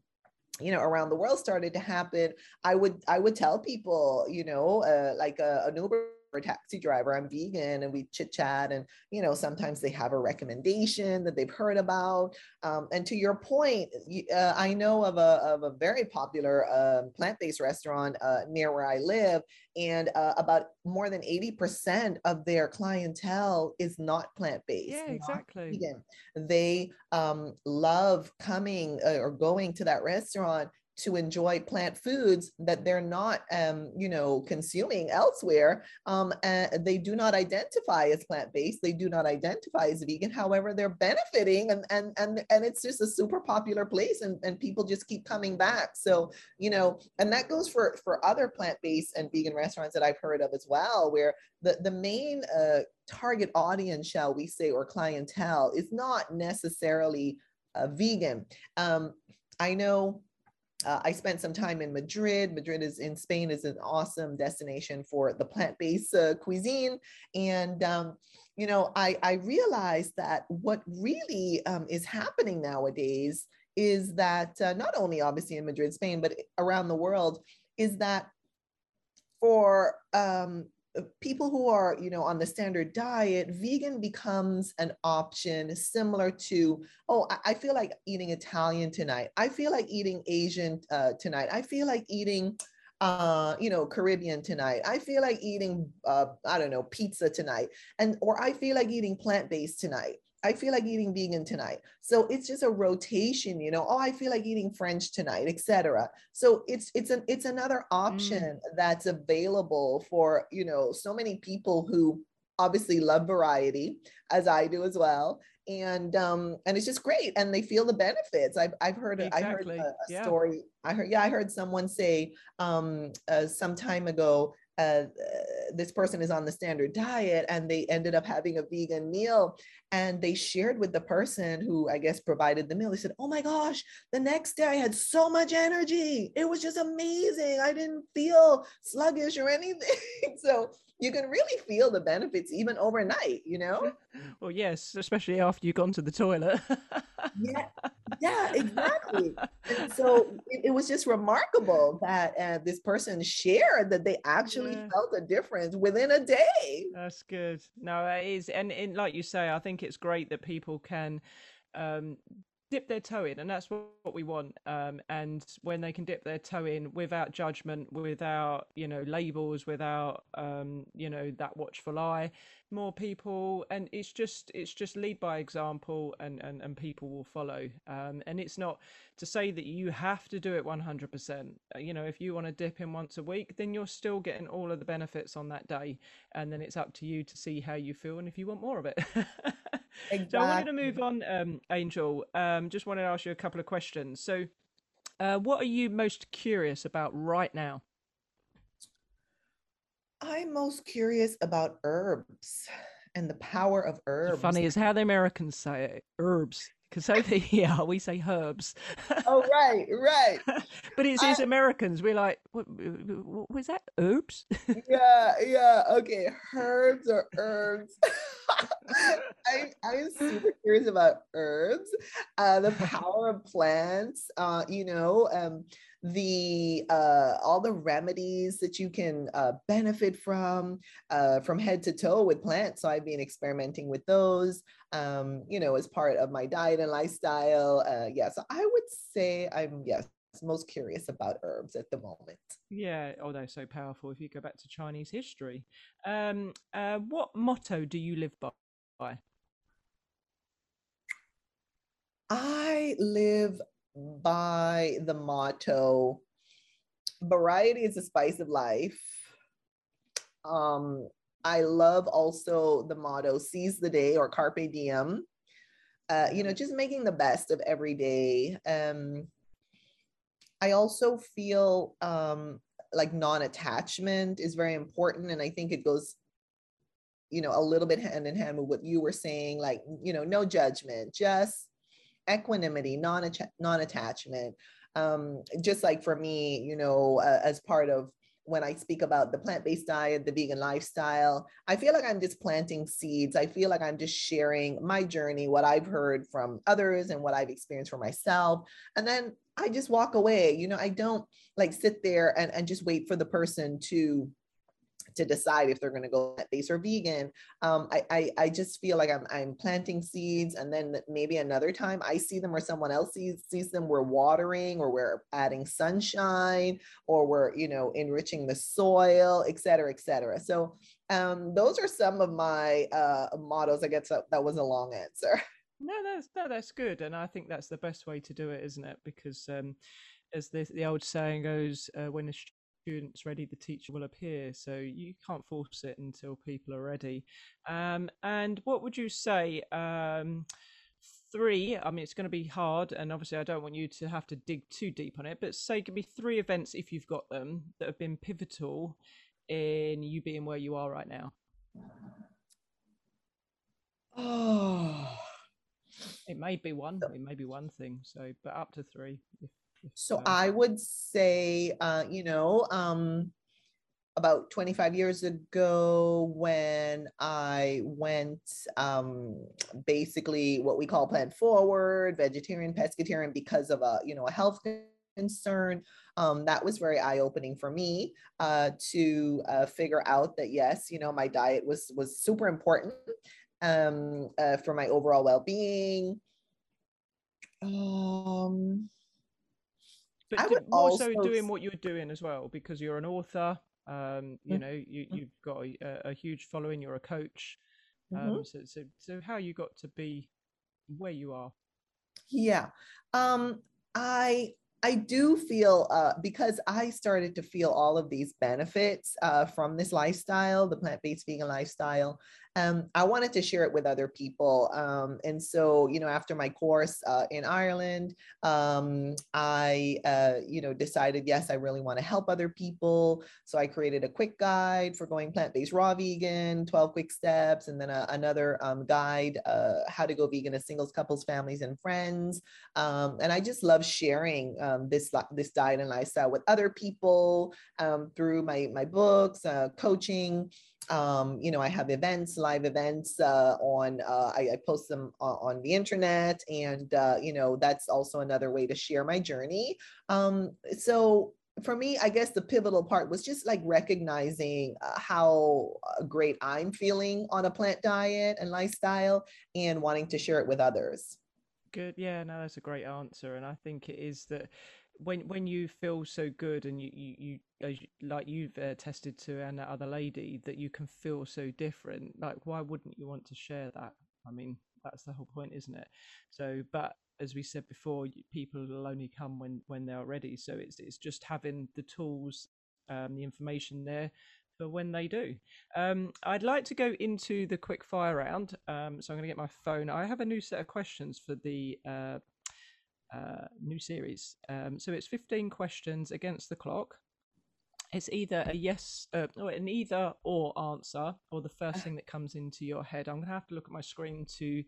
you know around the world started to happen i would i would tell people you know uh, like a, an uber a taxi driver i'm vegan and we chit chat and you know sometimes they have a recommendation that they've heard about um, and to your point uh, i know of a, of a very popular uh, plant-based restaurant uh, near where i live and uh, about more than 80% of their clientele is not plant-based yeah exactly vegan. they um, love coming uh, or going to that restaurant to enjoy plant foods that they're not, um, you know, consuming elsewhere. Um, they do not identify as plant-based. They do not identify as vegan. However, they're benefiting, and and and and it's just a super popular place, and and people just keep coming back. So you know, and that goes for for other plant-based and vegan restaurants that I've heard of as well, where the the main uh, target audience, shall we say, or clientele, is not necessarily uh, vegan. Um, I know uh, I spent some time in Madrid. Madrid is in Spain is an awesome destination for the plant-based uh, cuisine, and um, you know I I realized that what really um, is happening nowadays is that uh, not only obviously in Madrid, Spain, but around the world, is that for um, people who are you know on the standard diet vegan becomes an option similar to oh i, feel like eating italian tonight i feel like eating asian uh, tonight i feel like eating uh, you know, Caribbean tonight. I feel like eating, uh, I don't know, pizza tonight, and or I feel like eating plant based tonight. I feel like eating vegan tonight. So it's just a rotation, you know. Oh, I feel like eating French tonight, etc. So it's it's an it's another option mm. that's available for you know so many people who obviously love variety, as I do as well. And um and it's just great, and they feel the benefits. I've I've heard exactly. I heard a, a yeah. story. I heard yeah I heard someone say um uh, some time ago uh, this person is on the standard diet and they ended up having a vegan meal and they shared with the person who i guess provided the meal they said oh my gosh the next day i had so much energy. It was just amazing. I didn't feel sluggish or anything. So you can really feel the benefits even overnight you know? Well yes especially after you've gone to the toilet. Yeah yeah exactly. And so it, it, was just remarkable that uh, this person shared that they actually yeah. felt a difference within a day. That's good. No it is and, and like you say i think it's great that people can um, dip their toe in and that's what, what we want um, and when they can dip their toe in without judgment without you know labels without um, you know that watchful eye more people and it's just it's just lead by example and and, and people will follow. Um, and it's not to say that you have to do it 100% uh, you know if you want to dip in once a week then you're still getting all of the benefits on that day and then it's up to you to see how you feel and if you want more of it. Exactly. so i wanted to move on um, angel. Um, just wanted to ask you a couple of questions. So uh, what are you most curious about right now I'm most curious about herbs and the power of herbs. Funny is how the Americans say it, herbs. Because over here we say herbs. oh right, right. but it's, it's I, Americans. We're like, what, what was that? Herbs? yeah, yeah. Okay, herbs or herbs. I, I'm super curious about herbs, uh, the power of plants. Uh, you know, um, the uh, all the remedies that you can uh, benefit from uh, from head to toe with plants. So I've been experimenting with those, um, you know, as part of my diet and lifestyle. Uh, yeah, so I would say I'm yes most curious about herbs at the moment. Yeah, oh, they're so powerful. If you go back to Chinese history, um, uh, what motto do you live by? I live by the motto variety is the spice of life. Um, I love also the motto seize the day or carpe diem. Uh, you know, just making the best of every day. Um, I also feel um, like non-attachment is very important, and I think it goes, you know, a little bit hand in hand with what you were saying. Like, you know, no judgment, just equanimity, non non-attachment. Um, just like for me, you know, uh, as part of when I speak about the plant-based diet, the vegan lifestyle, I feel like I'm just planting seeds. I feel like I'm just sharing my journey, what I've heard from others and what I've experienced for myself. And then I just walk away. You know, I don't like sit there and, and just wait for the person to to decide if they're going to go plant based or vegan. Um, I, I, I just feel like I'm I'm planting seeds, and then maybe another time I see them or someone else sees sees them. We're watering, or we're adding sunshine, or we're you know enriching the soil, et cetera, et cetera. So um, those are some of my uh, mottos. I guess that, that was a long answer. No, that's no, that's good, and I think that's the best way to do it, isn't it? Because um, as the the old saying goes, uh, when a student's ready, the teacher will appear. So you can't force it until people are ready. Um, and what would you say? Um, three, I mean, it's going to be hard, and obviously, I don't want you to have to dig too deep on it, but say, give me three events, if you've got them, that have been pivotal in you being where you are right now. Oh, it may be one, it may be one thing. So, but up to three. If, so I would say, uh, you know, um, about 25 years ago when I went um, basically what we call plant forward, vegetarian, pescatarian because of a, you know, a health concern. Um, that was very eye-opening for me uh, to uh, figure out that yes, you know, my diet was was super important um, uh, for my overall well-being. Um, but I would also... so doing what you're doing as well because you're an author. Um, you mm-hmm. know, you you've got a, a, huge following. You're a coach. Um, mm-hmm. so, so so how you got to be where you are? Yeah, um, I I do feel uh, because I started to feel all of these benefits uh, from this lifestyle, the plant based vegan lifestyle. Um, I wanted to share it with other people. Um, and so, you know, after my course uh, in Ireland, um, I, uh, you know, decided, yes, I really want to help other people. So I created a quick guide for going plant-based raw vegan, 12 quick steps, and then a, another um, guide, uh, how to go vegan as singles, couples, families, and friends. Um, and I just love sharing um, this, this diet and lifestyle with other people through my, my books, uh, coaching, um, you know, I have events, live events uh, on, uh, I, I, post them on, on the internet. And, uh, you know, that's also another way to share my journey. Um, so for me, I guess the pivotal part was just like recognizing uh, how uh, great I'm feeling on a plant diet and lifestyle and wanting to share it with others. Good. Yeah, no, that's a great answer. And I think it is that when when you feel so good and you you, you like you've uh, tested to and that other lady that you can feel so different like why wouldn't you want to share that i mean that's the whole point isn't it so but as we said before people will only come when when they're ready so it's it's just having the tools um, the information there for when they do. Um, I'd like to go into the quick fire round. Um, so I'm going to get my phone. I have a new set of questions for the uh, uh, new series. Um, so it's 15 questions against the clock. It's either a yes, uh, or an either or answer, or the first thing that comes into your head. I'm going to have to look at my screen to be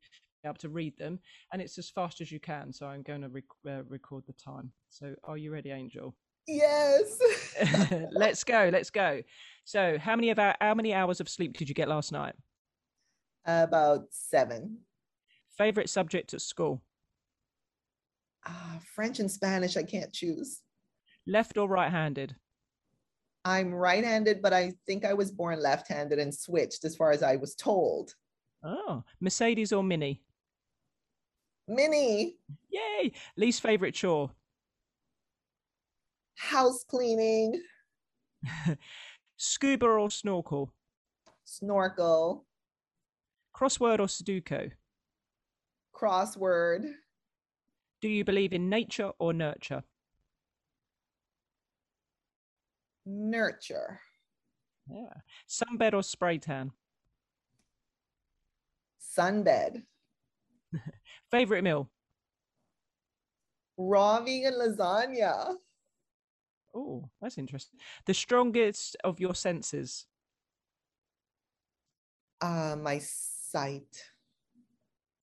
able to read them, and it's as fast as you can. So I'm going to rec- uh, record the time. So are you ready, Angel? Yes. let's go. Let's go. So how many of our, how many hours of sleep did you get last night? About seven. Favorite subject at school? Uh, French and Spanish, I can't choose. Left or right handed? I'm right handed, but I think I was born left handed and switched as far as I was told. Oh, Mercedes or Mini? Mini. Yay. Least favorite chore? House cleaning. Scuba or snorkel? Snorkel. Crossword or Sudoku? Crossword. Do you believe in nature or nurture? Nurture. Yeah. Sunbed or spray tan? Sunbed. Favorite meal? Raw vegan lasagna. Oh, that's interesting. The strongest of your senses? Uh, my sight.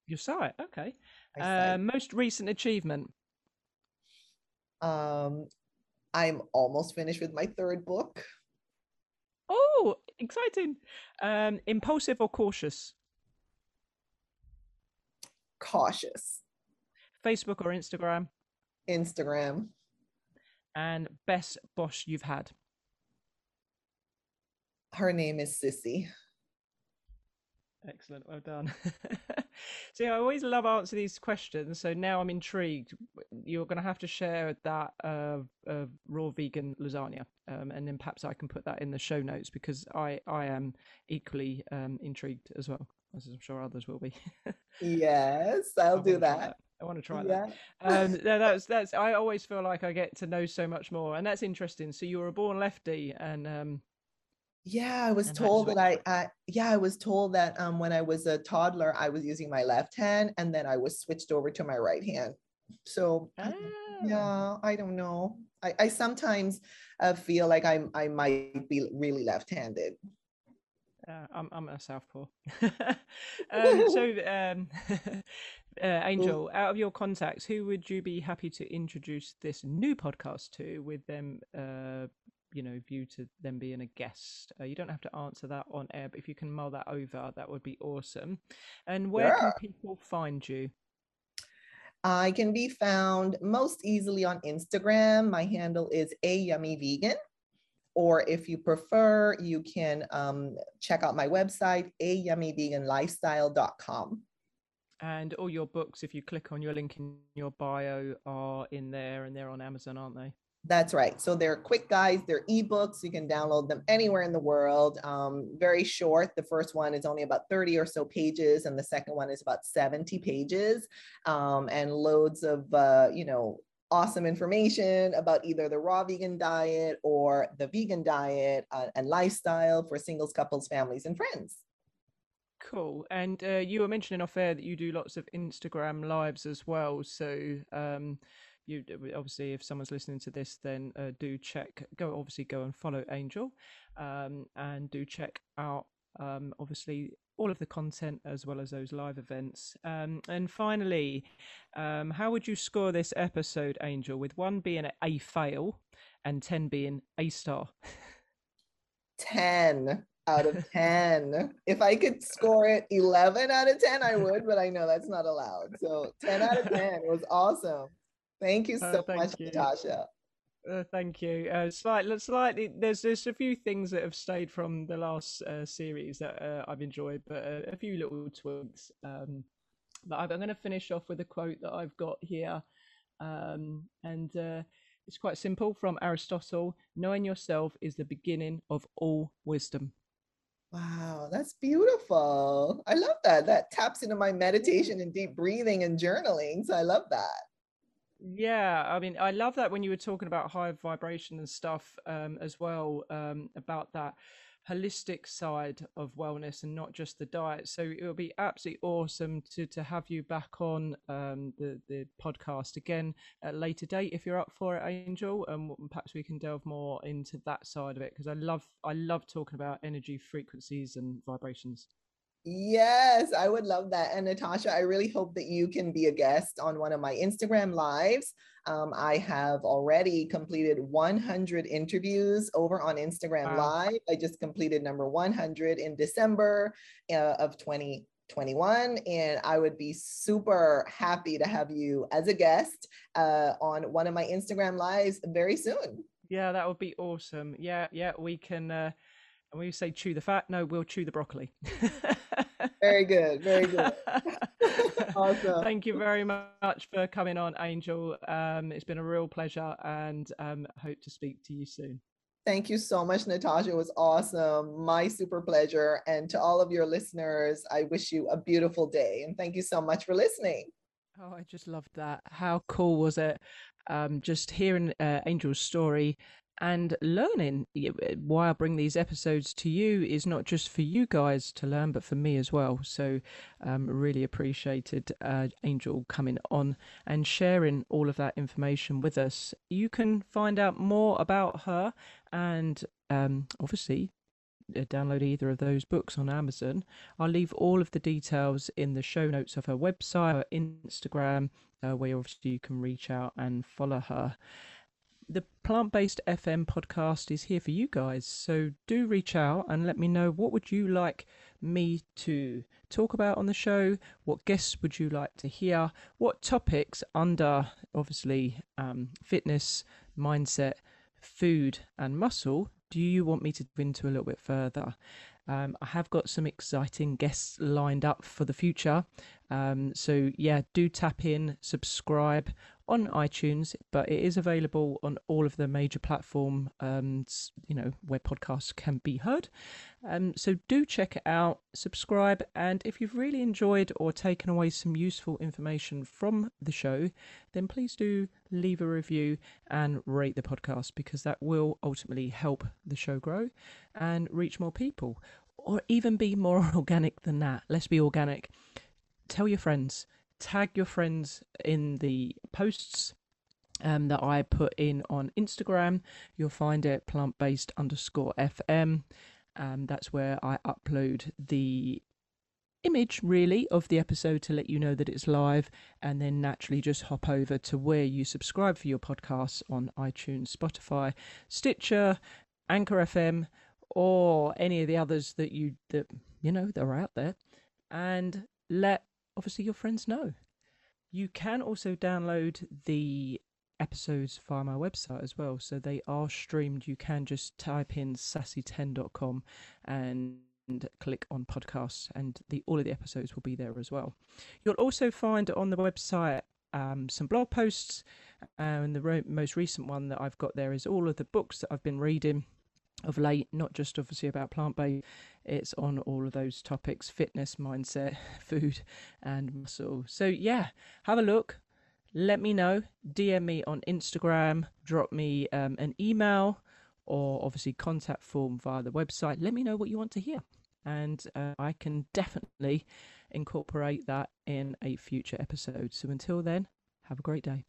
Your sight, okay. Uh, most recent achievement. Um, I'm almost finished with my third book. Oh, exciting! Um, impulsive or cautious? Cautious. Facebook or Instagram? Instagram. And best boss you've had? Her name is Sissy. Excellent, well done. See, I always love answering these questions, so now I'm intrigued. You're going to have to share that uh, uh, raw vegan lasagna, um, and then perhaps I can put that in the show notes because I I am equally um, intrigued as well, as I'm sure others will be. yes, I'll do that. that. I want to try yeah. that. Um, that's that's. I always feel like I get to know so much more, and that's interesting. So you were a born lefty, and um, yeah, I was told that I, I, yeah, I was told that um when I was a toddler, I was using my left hand and then I was switched over to my right hand. So ah. yeah, I don't know. I, I sometimes uh, feel like I'm I might be really left-handed. Uh, I'm I'm a southpaw. um, so, um, uh, Angel, out of your contacts, who would you be happy to introduce this new podcast to, with them uh, you know view to them being a guest uh, you don't have to answer that on air but if you can mull that over that would be awesome. And where yeah. can people find you? I can be found most easily on instagram. My handle is a yummy vegan. Or if you prefer you can um, check out my website a yummyveganlifestyle.com and all your books if you click on your link in your bio are in there and they're on amazon aren't they that's right. So they're quick guides, they're ebooks. You can download them anywhere in the world. Um, very short. The first one is only about 30 or so pages, and the second one is about 70 pages, um, and loads of, uh, you know, awesome information about either the raw vegan diet or the vegan diet uh, and lifestyle for singles, couples, families, and friends. Cool. And uh, you were mentioning off air that you do lots of Instagram lives as well. So um, you obviously, if someone's listening to this, then uh, do check. Go obviously go and follow Angel, um, and do check out um, obviously all of the content as well as those live events. Um, and finally, um, how would you score this episode, Angel? With one being a fail and ten being a star. 10 out of 10. if I could score it 11 out of 10, I would, but I know that's not allowed. So 10 out of 10 was awesome. Thank you uh, so uh, thank much, you. Natasha. Uh, thank you. Uh, slightly, slightly. There's there's a few things that have stayed from the last uh, series that uh, I've enjoyed, but uh, a few little tweaks. Um, but I'm, I'm going to finish off with a quote that I've got here, um, and uh, it's quite simple from Aristotle Knowing yourself is the beginning of all wisdom. Wow, that's beautiful. I love that. That taps into my meditation and deep breathing and journaling. So I love that. Yeah, I mean, I love that when you were talking about high vibration and stuff um, as well, um, about that holistic side of wellness and not just the diet. So it would be absolutely awesome to to have you back on um, the the podcast again at a later date if you're up for it, Angel. And perhaps we can delve more into that side of it because I love I love talking about energy frequencies and vibrations. Yes, I would love that. And Natasha, I really hope that you can be a guest on one of my Instagram lives. Um, I have already completed 100 interviews over on Instagram wow. Live. I just completed number 100 in December uh, of 2021, and I would be super happy to have you as a guest uh, on one of my Instagram lives very soon. Yeah, that would be awesome. Yeah, yeah, we can. Uh, and when you say chew the fat, no, we'll chew the broccoli. very good. Very good. awesome. Thank you very much for coming on, Angel. Um, it's been a real pleasure and um, hope to speak to you soon. Thank you so much, Natasha. It was awesome. My super pleasure. And to all of your listeners, I wish you a beautiful day. And thank you so much for listening. Oh, I just loved that. How cool was it? Um, just hearing uh, Angel's story and learning uh, why I bring these episodes to you is not just for you guys to learn, but for me as well. So, um, really appreciated uh, Angel coming on and sharing all of that information with us. You can find out more about her and um, obviously uh, download either of those books on Amazon. I'll leave all of the details in the show notes of her website, her Instagram, uh, where obviously you can reach out and follow her the plant based fm podcast is here for you guys so do reach out and let me know what would you like me to talk about on the show what guests would you like to hear what topics under obviously um, fitness mindset food and muscle do you want me to go into a little bit further um, I have got some exciting guests lined up for the future. Um, so, yeah, do tap in, subscribe on iTunes, but it is available on all of the major platforms, um, you know, where podcasts can be heard. Um, so do check it out, subscribe, and if you've really enjoyed or taken away some useful information from the show, then please do leave a review and rate the podcast because that will ultimately help the show grow and reach more people, or even be more organic than that. Let's be organic. Tell your friends tag your friends in the posts um, that I put in on Instagram. You'll find it plant based underscore FM. Um, that's where I upload the image really of the episode to let you know that it's live and then naturally just hop over to where you subscribe for your podcasts on iTunes, Spotify, Stitcher, Anchor FM or any of the others that you that you know that are out there and let obviously your friends know. You can also download the episodes via my website as well. So they are streamed. You can just type in sassy10.com and click on podcasts and the all of the episodes will be there as well. You'll also find on the website um, some blog posts and the most recent one that I've got there is all of the books that I've been reading of late, not just obviously about plant based, it's on all of those topics fitness, mindset, food, and muscle. So, yeah, have a look. Let me know. DM me on Instagram, drop me um, an email, or obviously contact form via the website. Let me know what you want to hear. and uh, I can definitely incorporate that in a future episode. So until then, have a great day.